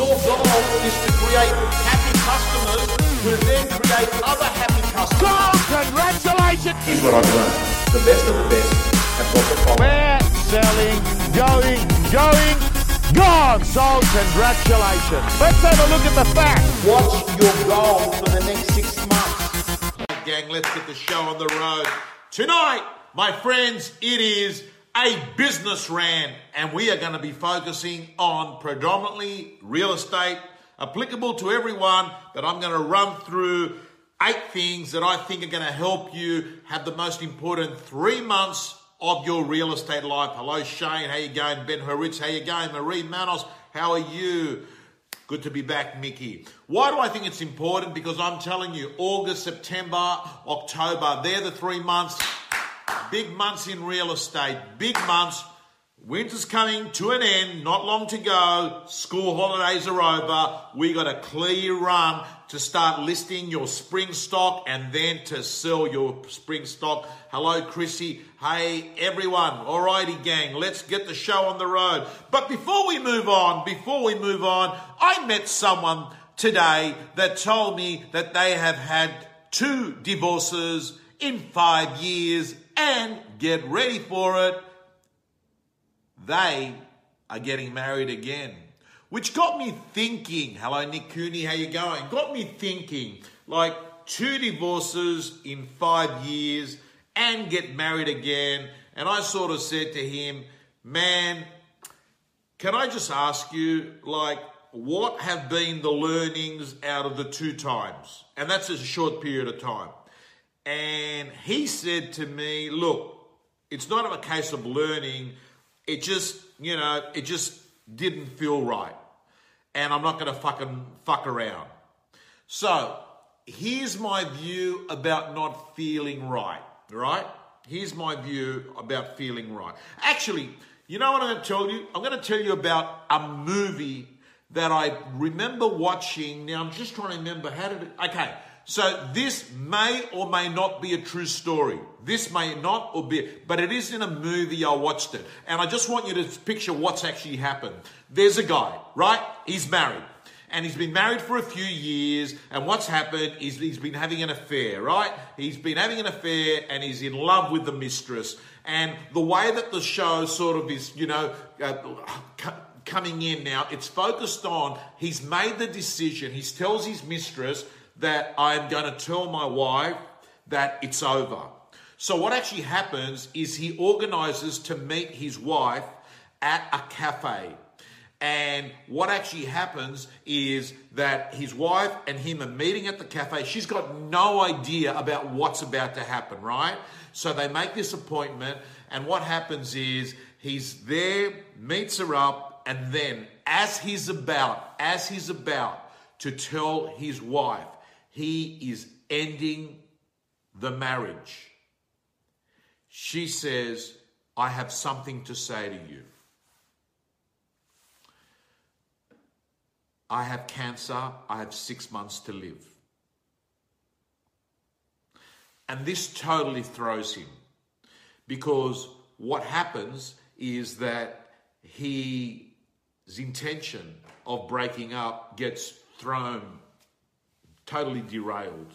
Your goal is to create happy customers who then create other happy customers. Congratulations! Here's what I've learned. The best of the best have got the following. We're selling, going, going, gone. So Congratulations. Let's have a look at the facts. What's your goal for the next six months? gang, let's get the show on the road. Tonight, my friends, it is a business rant, and we are going to be focusing on predominantly real estate, applicable to everyone. That I'm going to run through eight things that I think are going to help you have the most important three months of your real estate life. Hello, Shane. How you going? Ben Horitz. How you going? Marie Manos. How are you? Good to be back, Mickey. Why do I think it's important? Because I'm telling you, August, September, October, they're the three months, big months in real estate, big months. Winter's coming to an end, not long to go. School holidays are over. We got a clear run to start listing your spring stock and then to sell your spring stock. Hello, Chrissy. Hey, everyone. Alrighty, gang. Let's get the show on the road. But before we move on, before we move on, I met someone today that told me that they have had two divorces in five years and get ready for it they are getting married again. Which got me thinking, hello Nick Cooney, how you going? Got me thinking, like two divorces in five years and get married again. And I sort of said to him, man, can I just ask you, like, what have been the learnings out of the two times? And that's a short period of time. And he said to me, look, it's not a case of learning it just, you know, it just didn't feel right. And I'm not going to fucking fuck around. So here's my view about not feeling right, right? Here's my view about feeling right. Actually, you know what I'm going to tell you? I'm going to tell you about a movie that I remember watching. Now I'm just trying to remember how did it. Okay, so this may or may not be a true story. This may not or be, but it is in a movie. I watched it. And I just want you to picture what's actually happened. There's a guy, right? He's married. And he's been married for a few years. And what's happened is he's been having an affair, right? He's been having an affair and he's in love with the mistress. And the way that the show sort of is, you know, uh, coming in now, it's focused on he's made the decision. He tells his mistress, that I'm going to tell my wife that it's over. So, what actually happens is he organizes to meet his wife at a cafe. And what actually happens is that his wife and him are meeting at the cafe. She's got no idea about what's about to happen, right? So they make this appointment, and what happens is he's there, meets her up, and then as he's about, as he's about to tell his wife he is ending the marriage. She says, I have something to say to you. I have cancer. I have six months to live. And this totally throws him because what happens is that his intention of breaking up gets thrown totally derailed.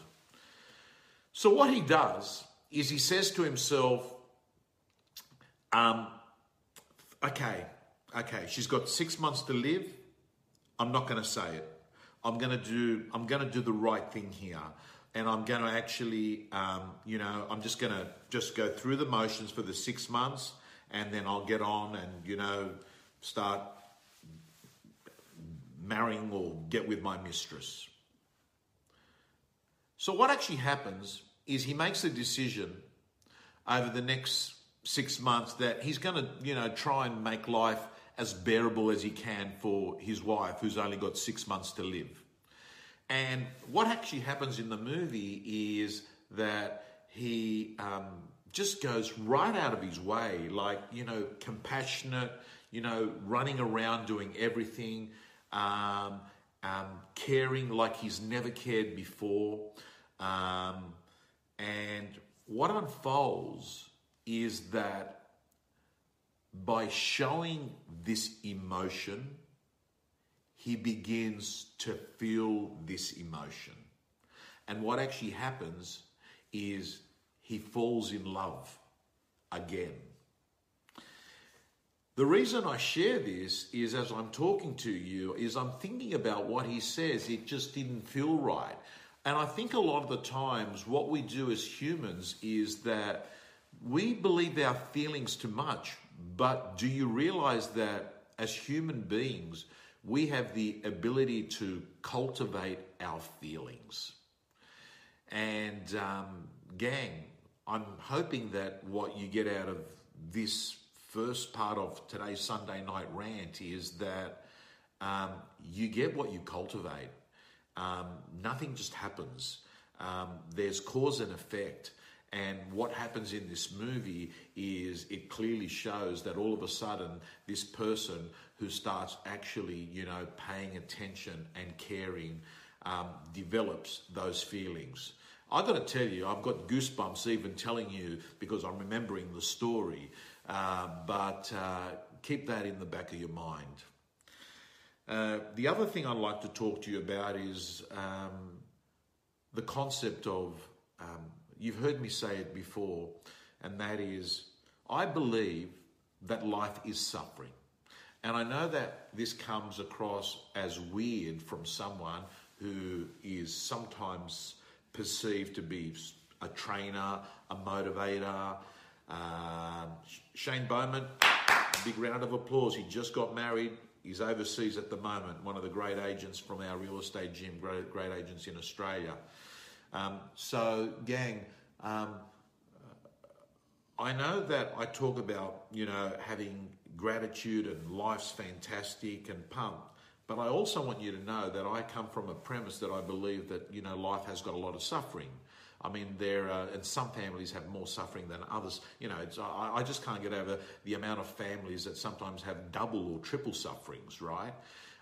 So, what he does is he says to himself, um, okay, okay, she's got six months to live. I'm not going to say it. I'm going to do. I'm going to do the right thing here, and I'm going to actually, um, you know, I'm just going to just go through the motions for the six months, and then I'll get on and you know start marrying or get with my mistress. So, what actually happens is he makes a decision over the next six months that he's going to, you know, try and make life as bearable as he can for his wife, who's only got six months to live. And what actually happens in the movie is that he um, just goes right out of his way, like, you know, compassionate, you know, running around doing everything, um, um, caring like he's never cared before. Um, and what unfolds is that by showing this emotion, he begins to feel this emotion. And what actually happens is he falls in love again. The reason I share this is as I'm talking to you, is I'm thinking about what he says. It just didn't feel right. And I think a lot of the times what we do as humans is that we believe our feelings too much. But do you realize that as human beings, we have the ability to cultivate our feelings? And, um, gang, I'm hoping that what you get out of this first part of today's Sunday night rant is that um, you get what you cultivate. Um, nothing just happens. Um, there's cause and effect. And what happens in this movie is it clearly shows that all of a sudden, this person who starts actually, you know, paying attention and caring um, develops those feelings. I've got to tell you, I've got goosebumps even telling you because I'm remembering the story. Uh, but uh, keep that in the back of your mind. Uh, the other thing I'd like to talk to you about is um, the concept of, um, you've heard me say it before, and that is, I believe that life is suffering. And I know that this comes across as weird from someone who is sometimes perceived to be a trainer, a motivator, um, Shane Bowman, big round of applause. He just got married. He's overseas at the moment, one of the great agents from our real estate gym, great, great agents in Australia. Um, so, gang, um, I know that I talk about, you know, having gratitude and life's fantastic and pumped, but I also want you to know that I come from a premise that I believe that, you know, life has got a lot of suffering. I mean, there uh, and some families have more suffering than others. You know, I, I, just can't get over the amount of families that sometimes have double or triple sufferings, right?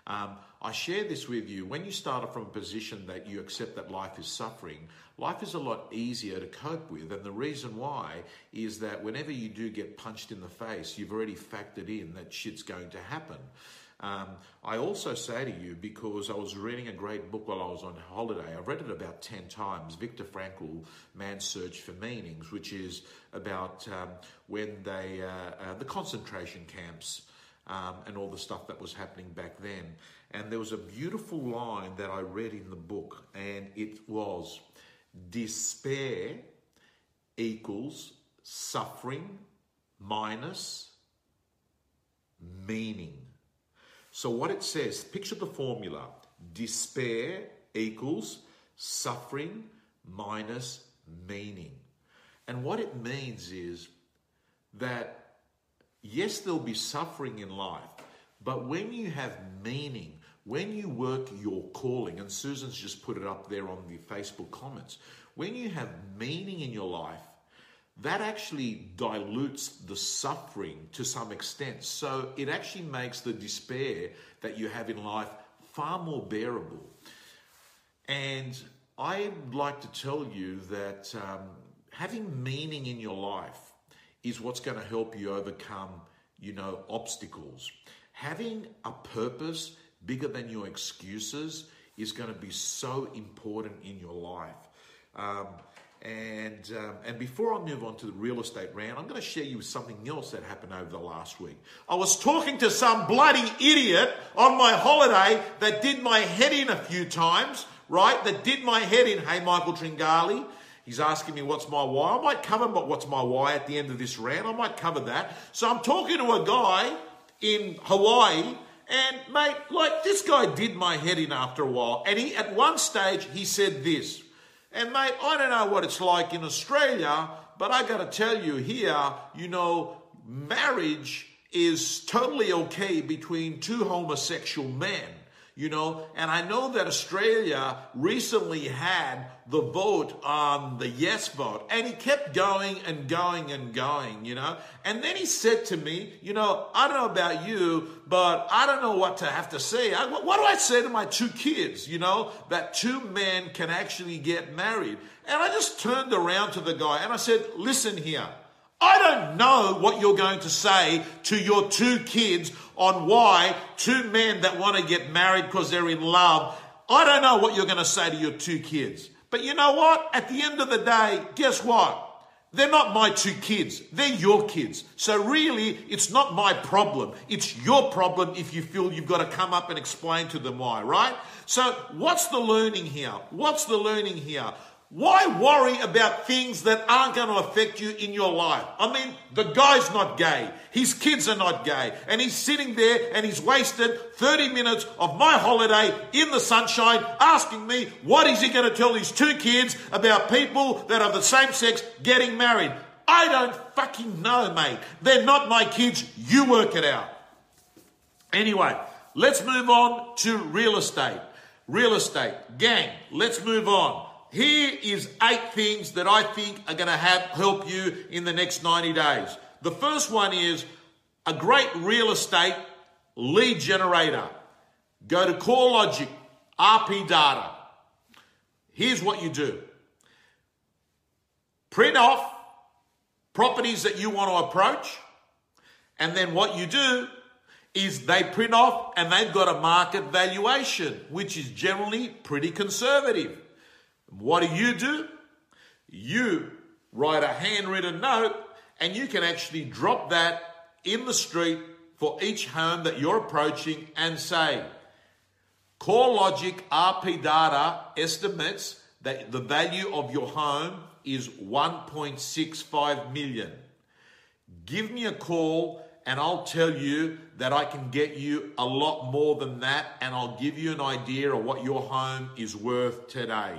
Um, I share this with you. When you start from a position that you accept that life is suffering, life is a lot easier to cope with. And the reason why is that whenever you do get punched in the face, you've already factored in that shit's going to happen. Um, I also say to you, because I was reading a great book while I was on holiday, I've read it about 10 times Viktor Frankl, Man's Search for Meanings, which is about um, when they, uh, uh, the concentration camps. Um, and all the stuff that was happening back then. And there was a beautiful line that I read in the book, and it was despair equals suffering minus meaning. So, what it says, picture the formula despair equals suffering minus meaning. And what it means is that, yes, there'll be suffering in life, but when you have meaning, when you work your calling, and Susan's just put it up there on the Facebook comments, when you have meaning in your life, that actually dilutes the suffering to some extent. So it actually makes the despair that you have in life far more bearable. And I'd like to tell you that um, having meaning in your life is what's going to help you overcome, you know, obstacles. Having a purpose bigger than your excuses is going to be so important in your life. Um, and, um, and before I move on to the real estate round, I'm going to share you something else that happened over the last week. I was talking to some bloody idiot on my holiday that did my head in a few times, right? That did my head in. Hey, Michael Tringali. He's asking me what's my why. I might cover but what's my why at the end of this round. I might cover that. So I'm talking to a guy in Hawaii and mate, like this guy did my head in after a while. And he, at one stage, he said this. And mate, I don't know what it's like in Australia, but I got to tell you here, you know, marriage is totally okay between two homosexual men you know, and I know that Australia recently had the vote on the yes vote, and he kept going and going and going, you know. And then he said to me, you know, I don't know about you, but I don't know what to have to say. I, what do I say to my two kids, you know, that two men can actually get married? And I just turned around to the guy and I said, listen here. I don't know what you're going to say to your two kids on why two men that want to get married because they're in love. I don't know what you're going to say to your two kids. But you know what? At the end of the day, guess what? They're not my two kids. They're your kids. So really, it's not my problem. It's your problem if you feel you've got to come up and explain to them why, right? So what's the learning here? What's the learning here? Why worry about things that aren't going to affect you in your life? I mean, the guy's not gay. His kids are not gay. And he's sitting there and he's wasted 30 minutes of my holiday in the sunshine asking me what is he going to tell his two kids about people that are the same sex getting married. I don't fucking know, mate. They're not my kids. You work it out. Anyway, let's move on to real estate. Real estate. Gang, let's move on. Here is eight things that I think are going to help you in the next 90 days. The first one is a great real estate lead generator. Go to CoreLogic, RP Data. Here's what you do. Print off properties that you want to approach. And then what you do is they print off and they've got a market valuation, which is generally pretty conservative. What do you do? You write a handwritten note and you can actually drop that in the street for each home that you're approaching and say, CoreLogic RP data estimates that the value of your home is 1.65 million. Give me a call and I'll tell you that I can get you a lot more than that and I'll give you an idea of what your home is worth today.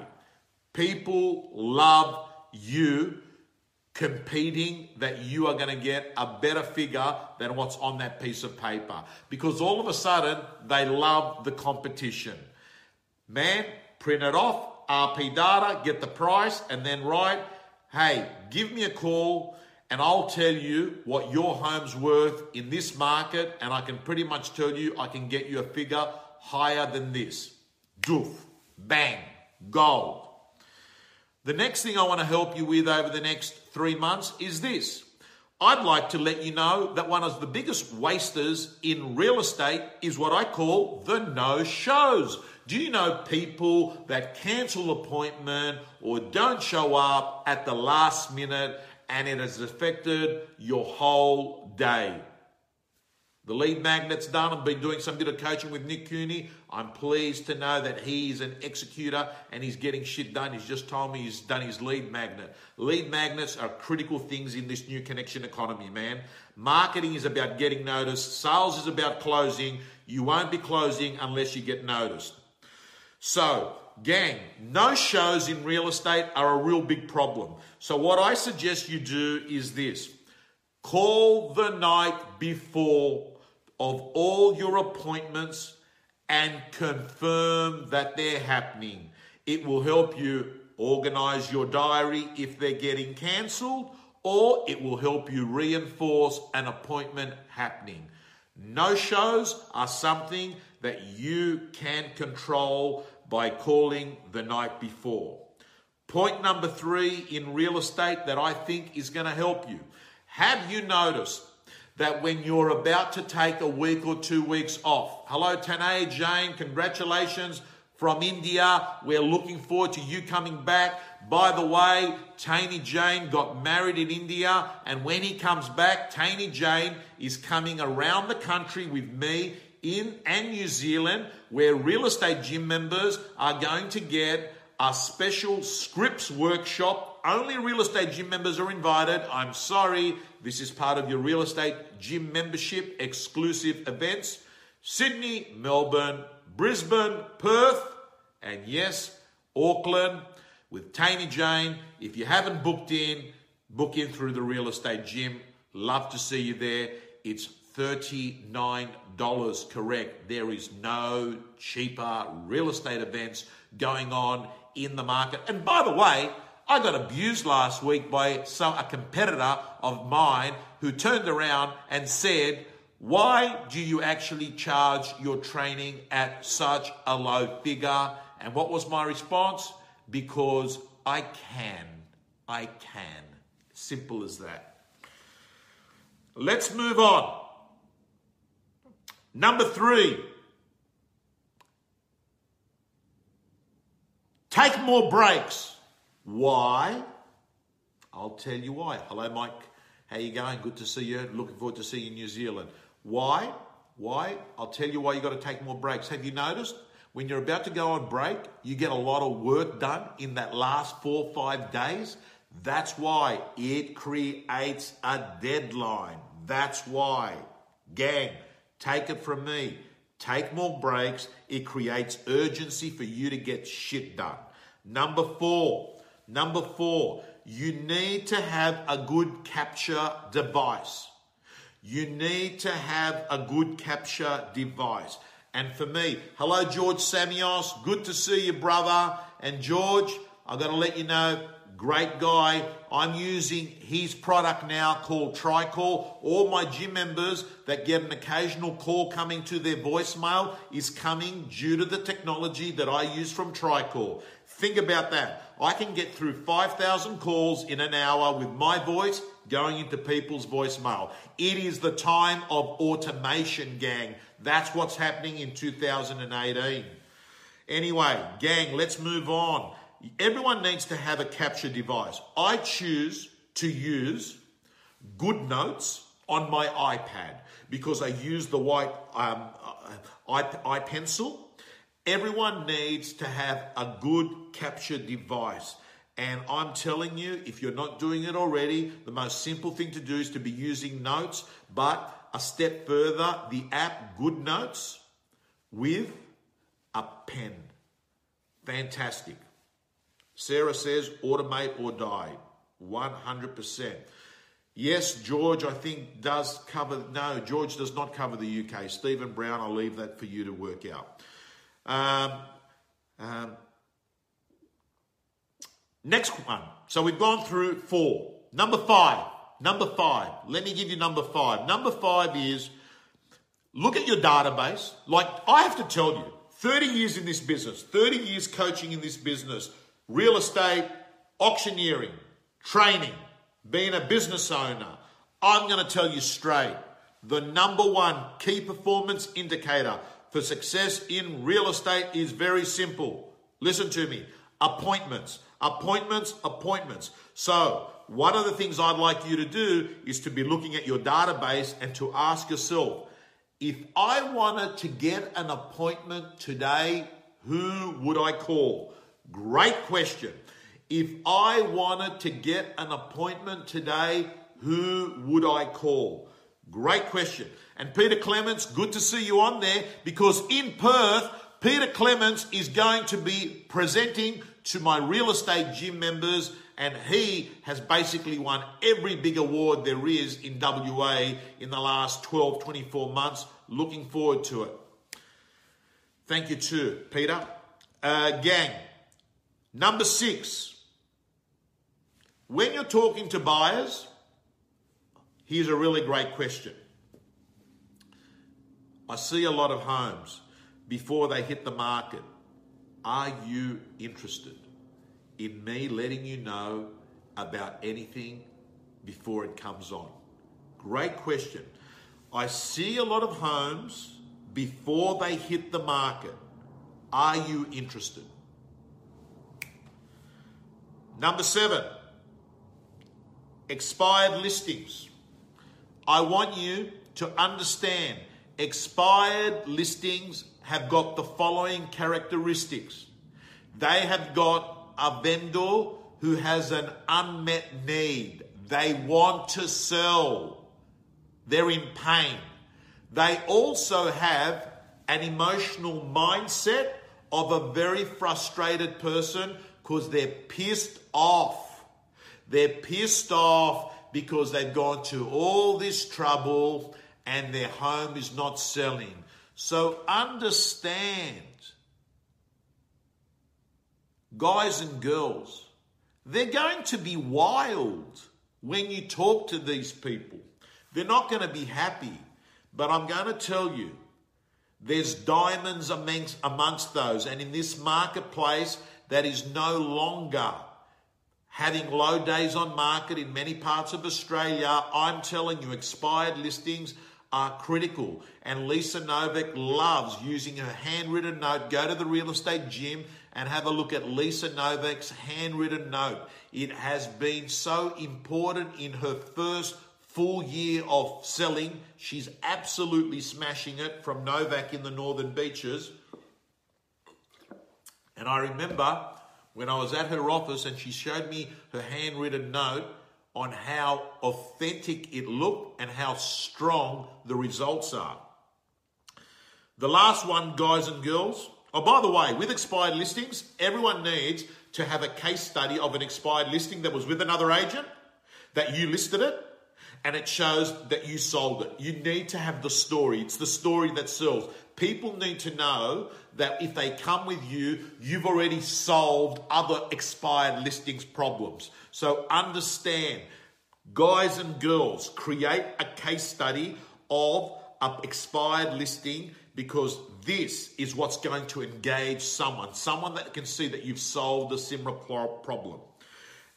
People love you competing that you are going to get a better figure than what's on that piece of paper because all of a sudden they love the competition. Man, print it off, RP data, get the price, and then write, hey, give me a call and I'll tell you what your home's worth in this market, and I can pretty much tell you I can get you a figure higher than this. Doof, bang, gold. The next thing I want to help you with over the next three months is this. I'd like to let you know that one of the biggest wasters in real estate is what I call the no shows. Do you know people that cancel appointment or don't show up at the last minute and it has affected your whole day? The lead magnet's done. I've been doing some bit of coaching with Nick Cooney. I'm pleased to know that he's an executor and he's getting shit done. He's just told me he's done his lead magnet. Lead magnets are critical things in this new connection economy, man. Marketing is about getting noticed. Sales is about closing. You won't be closing unless you get noticed. So, gang, no shows in real estate are a real big problem. So, what I suggest you do is this call the night before of all your appointments and confirm that they're happening. It will help you organize your diary if they're getting cancelled, or it will help you reinforce an appointment happening. No shows are something that you can control by calling the night before. Point number three in real estate that I think is going to help you. Have you noticed that when you're about to take a week or two weeks off. Hello, Tanay Jane, congratulations from India. We're looking forward to you coming back. By the way, Taney Jane got married in India, and when he comes back, Taney Jane is coming around the country with me in and New Zealand, where real estate gym members are going to get a special scripts workshop. Only real estate gym members are invited. I'm sorry, this is part of your real estate gym membership exclusive events. Sydney, Melbourne, Brisbane, Perth, and yes, Auckland with Taney Jane. If you haven't booked in, book in through the real estate gym. Love to see you there. It's $39 correct. There is no cheaper real estate events going on in the market. And by the way, I got abused last week by some, a competitor of mine who turned around and said, Why do you actually charge your training at such a low figure? And what was my response? Because I can. I can. Simple as that. Let's move on. Number three, take more breaks. Why? I'll tell you why. Hello, Mike. How you going? Good to see you. Looking forward to seeing you in New Zealand. Why? Why? I'll tell you why you got to take more breaks. Have you noticed? When you're about to go on break, you get a lot of work done in that last four or five days. That's why it creates a deadline. That's why. Gang, take it from me. Take more breaks. It creates urgency for you to get shit done. Number four, number four, you need to have a good capture device. You need to have a good capture device. And for me, hello, George Samios. Good to see you, brother. And George, I've got to let you know, great guy. I'm using his product now called TriCall. All my gym members that get an occasional call coming to their voicemail is coming due to the technology that I use from TriCall. Think about that. I can get through 5,000 calls in an hour with my voice going into people's voicemail. It is the time of automation, gang. That's what's happening in 2018. Anyway, gang, let's move on. Everyone needs to have a capture device. I choose to use Good Notes on my iPad because I use the white um, uh, iPencil. Everyone needs to have a good capture device. And I'm telling you, if you're not doing it already, the most simple thing to do is to be using notes, but a step further, the app Good Notes with a pen. Fantastic. Sarah says automate or die. 100%. Yes, George, I think does cover. No, George does not cover the UK. Stephen Brown, I'll leave that for you to work out. Um, um, next one. So we've gone through four. Number five. Number five. Let me give you number five. Number five is look at your database. Like I have to tell you, 30 years in this business, 30 years coaching in this business, real estate, auctioneering, training, being a business owner, I'm going to tell you straight the number one key performance indicator for success in real estate is very simple. Listen to me appointments, appointments, appointments. So, one of the things I'd like you to do is to be looking at your database and to ask yourself if I wanted to get an appointment today, who would I call? Great question. If I wanted to get an appointment today, who would I call? Great question. And Peter Clements, good to see you on there because in Perth, Peter Clements is going to be presenting to my real estate gym members, and he has basically won every big award there is in WA in the last 12, 24 months. Looking forward to it. Thank you, too, Peter. Uh, gang, Number six, when you're talking to buyers, here's a really great question. I see a lot of homes before they hit the market. Are you interested in me letting you know about anything before it comes on? Great question. I see a lot of homes before they hit the market. Are you interested? Number seven, expired listings. I want you to understand expired listings have got the following characteristics. They have got a vendor who has an unmet need. They want to sell. They're in pain. They also have an emotional mindset of a very frustrated person because they're pissed off. They're pissed off because they've gone to all this trouble and their home is not selling. So understand, guys and girls, they're going to be wild when you talk to these people. They're not going to be happy. But I'm going to tell you, there's diamonds amongst, amongst those. And in this marketplace, that is no longer having low days on market in many parts of Australia. I'm telling you, expired listings are critical. And Lisa Novak loves using her handwritten note. Go to the real estate gym and have a look at Lisa Novak's handwritten note. It has been so important in her first full year of selling. She's absolutely smashing it from Novak in the Northern Beaches. And I remember when I was at her office and she showed me her handwritten note on how authentic it looked and how strong the results are. The last one, guys and girls. Oh, by the way, with expired listings, everyone needs to have a case study of an expired listing that was with another agent, that you listed it, and it shows that you sold it. You need to have the story. It's the story that sells. People need to know that if they come with you, you've already solved other expired listings problems. So understand, guys and girls, create a case study of an expired listing because this is what's going to engage someone, someone that can see that you've solved a similar problem.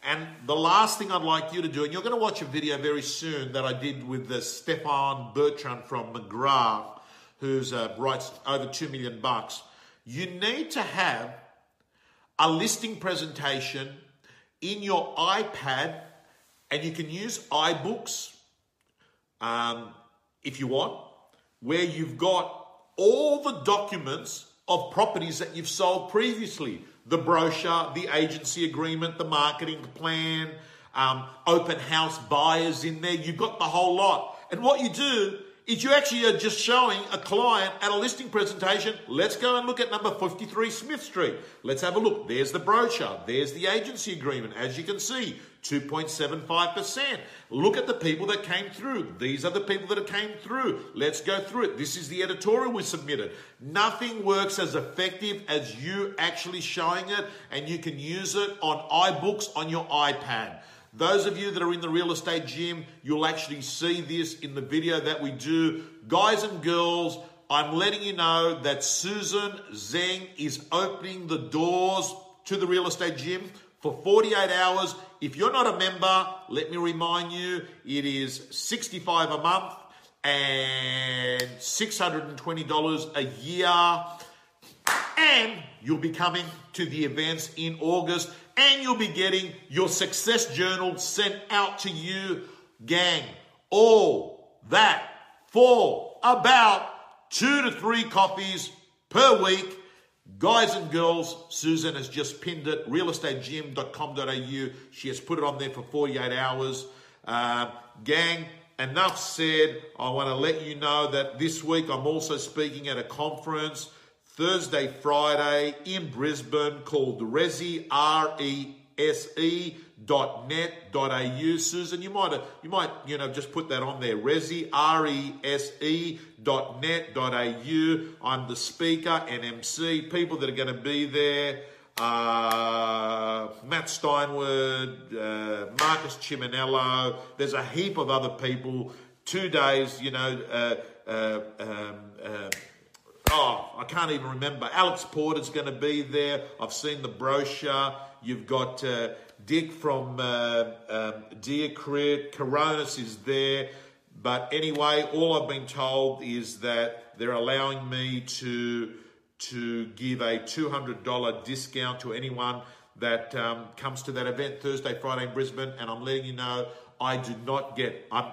And the last thing I'd like you to do, and you're going to watch a video very soon that I did with the Stefan Bertrand from McGrath, who's uh, writes over two million bucks. You need to have a listing presentation in your iPad, and you can use iBooks um, if you want, where you've got all the documents of properties that you've sold previously the brochure, the agency agreement, the marketing plan, um, open house buyers in there. You've got the whole lot. And what you do is you actually are just showing a client at a listing presentation, let's go and look at number 53 Smith Street. Let's have a look. There's the brochure. There's the agency agreement. As you can see, 2.75%. Look at the people that came through. These are the people that came through. Let's go through it. This is the editorial we submitted. Nothing works as effective as you actually showing it, and you can use it on iBooks on your iPad. Those of you that are in the real estate gym, you'll actually see this in the video that we do. Guys and girls, I'm letting you know that Susan Zeng is opening the doors to the real estate gym for 48 hours. If you're not a member, let me remind you, it is 65 a month and $620 a year. And you'll be coming to the events in August and you'll be getting your success journal sent out to you, gang. All that for about two to three coffees per week. Guys and girls, Susan has just pinned it, realestategym.com.au. She has put it on there for 48 hours. Uh, gang, enough said. I want to let you know that this week I'm also speaking at a conference Thursday, Friday in Brisbane called Resi, R-E-S-E dot net dot au. Susan, you might you might you know just put that on there. Resi, R-E-S-E dot net dot. I'm the speaker and MC. People that are going to be there. Uh, Matt Steinward, uh, Marcus Chiminello. There's a heap of other people. Two days, you know. Uh, uh um, uh, oh, I can't even remember. Alex Porter's going to be there. I've seen the brochure. You've got uh, Dick from uh, um, Diacrit. Coronis is there. But anyway, all I've been told is that they're allowing me to to give a $200 discount to anyone that um, comes to that event Thursday, Friday in Brisbane. And I'm letting you know I do not get. I'm,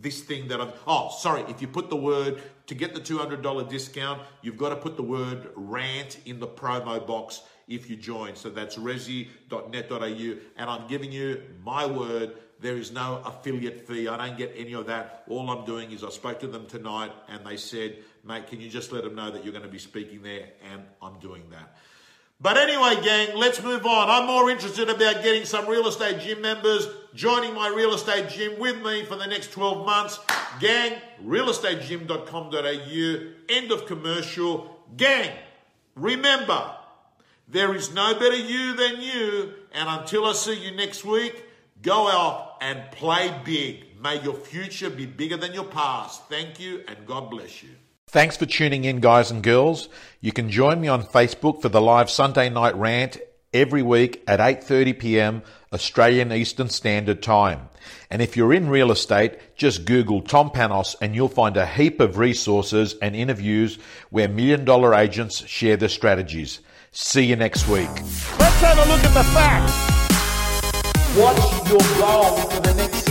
this thing that I've, oh, sorry, if you put the word, to get the $200 discount, you've got to put the word rant in the promo box if you join. So that's resi.net.au. And I'm giving you my word, there is no affiliate fee. I don't get any of that. All I'm doing is I spoke to them tonight and they said, mate, can you just let them know that you're going to be speaking there? And I'm doing that. But anyway, gang, let's move on. I'm more interested about getting some real estate gym members joining my real estate gym with me for the next 12 months. Gang, realestategym.com.au, end of commercial. Gang, remember, there is no better you than you. And until I see you next week, go out and play big. May your future be bigger than your past. Thank you and God bless you. Thanks for tuning in, guys and girls. You can join me on Facebook for the live Sunday night rant every week at 8:30 p.m. Australian Eastern Standard Time. And if you're in real estate, just Google Tom Panos and you'll find a heap of resources and interviews where million dollar agents share their strategies. See you next week. Let's have a look at the facts. What's your goal for the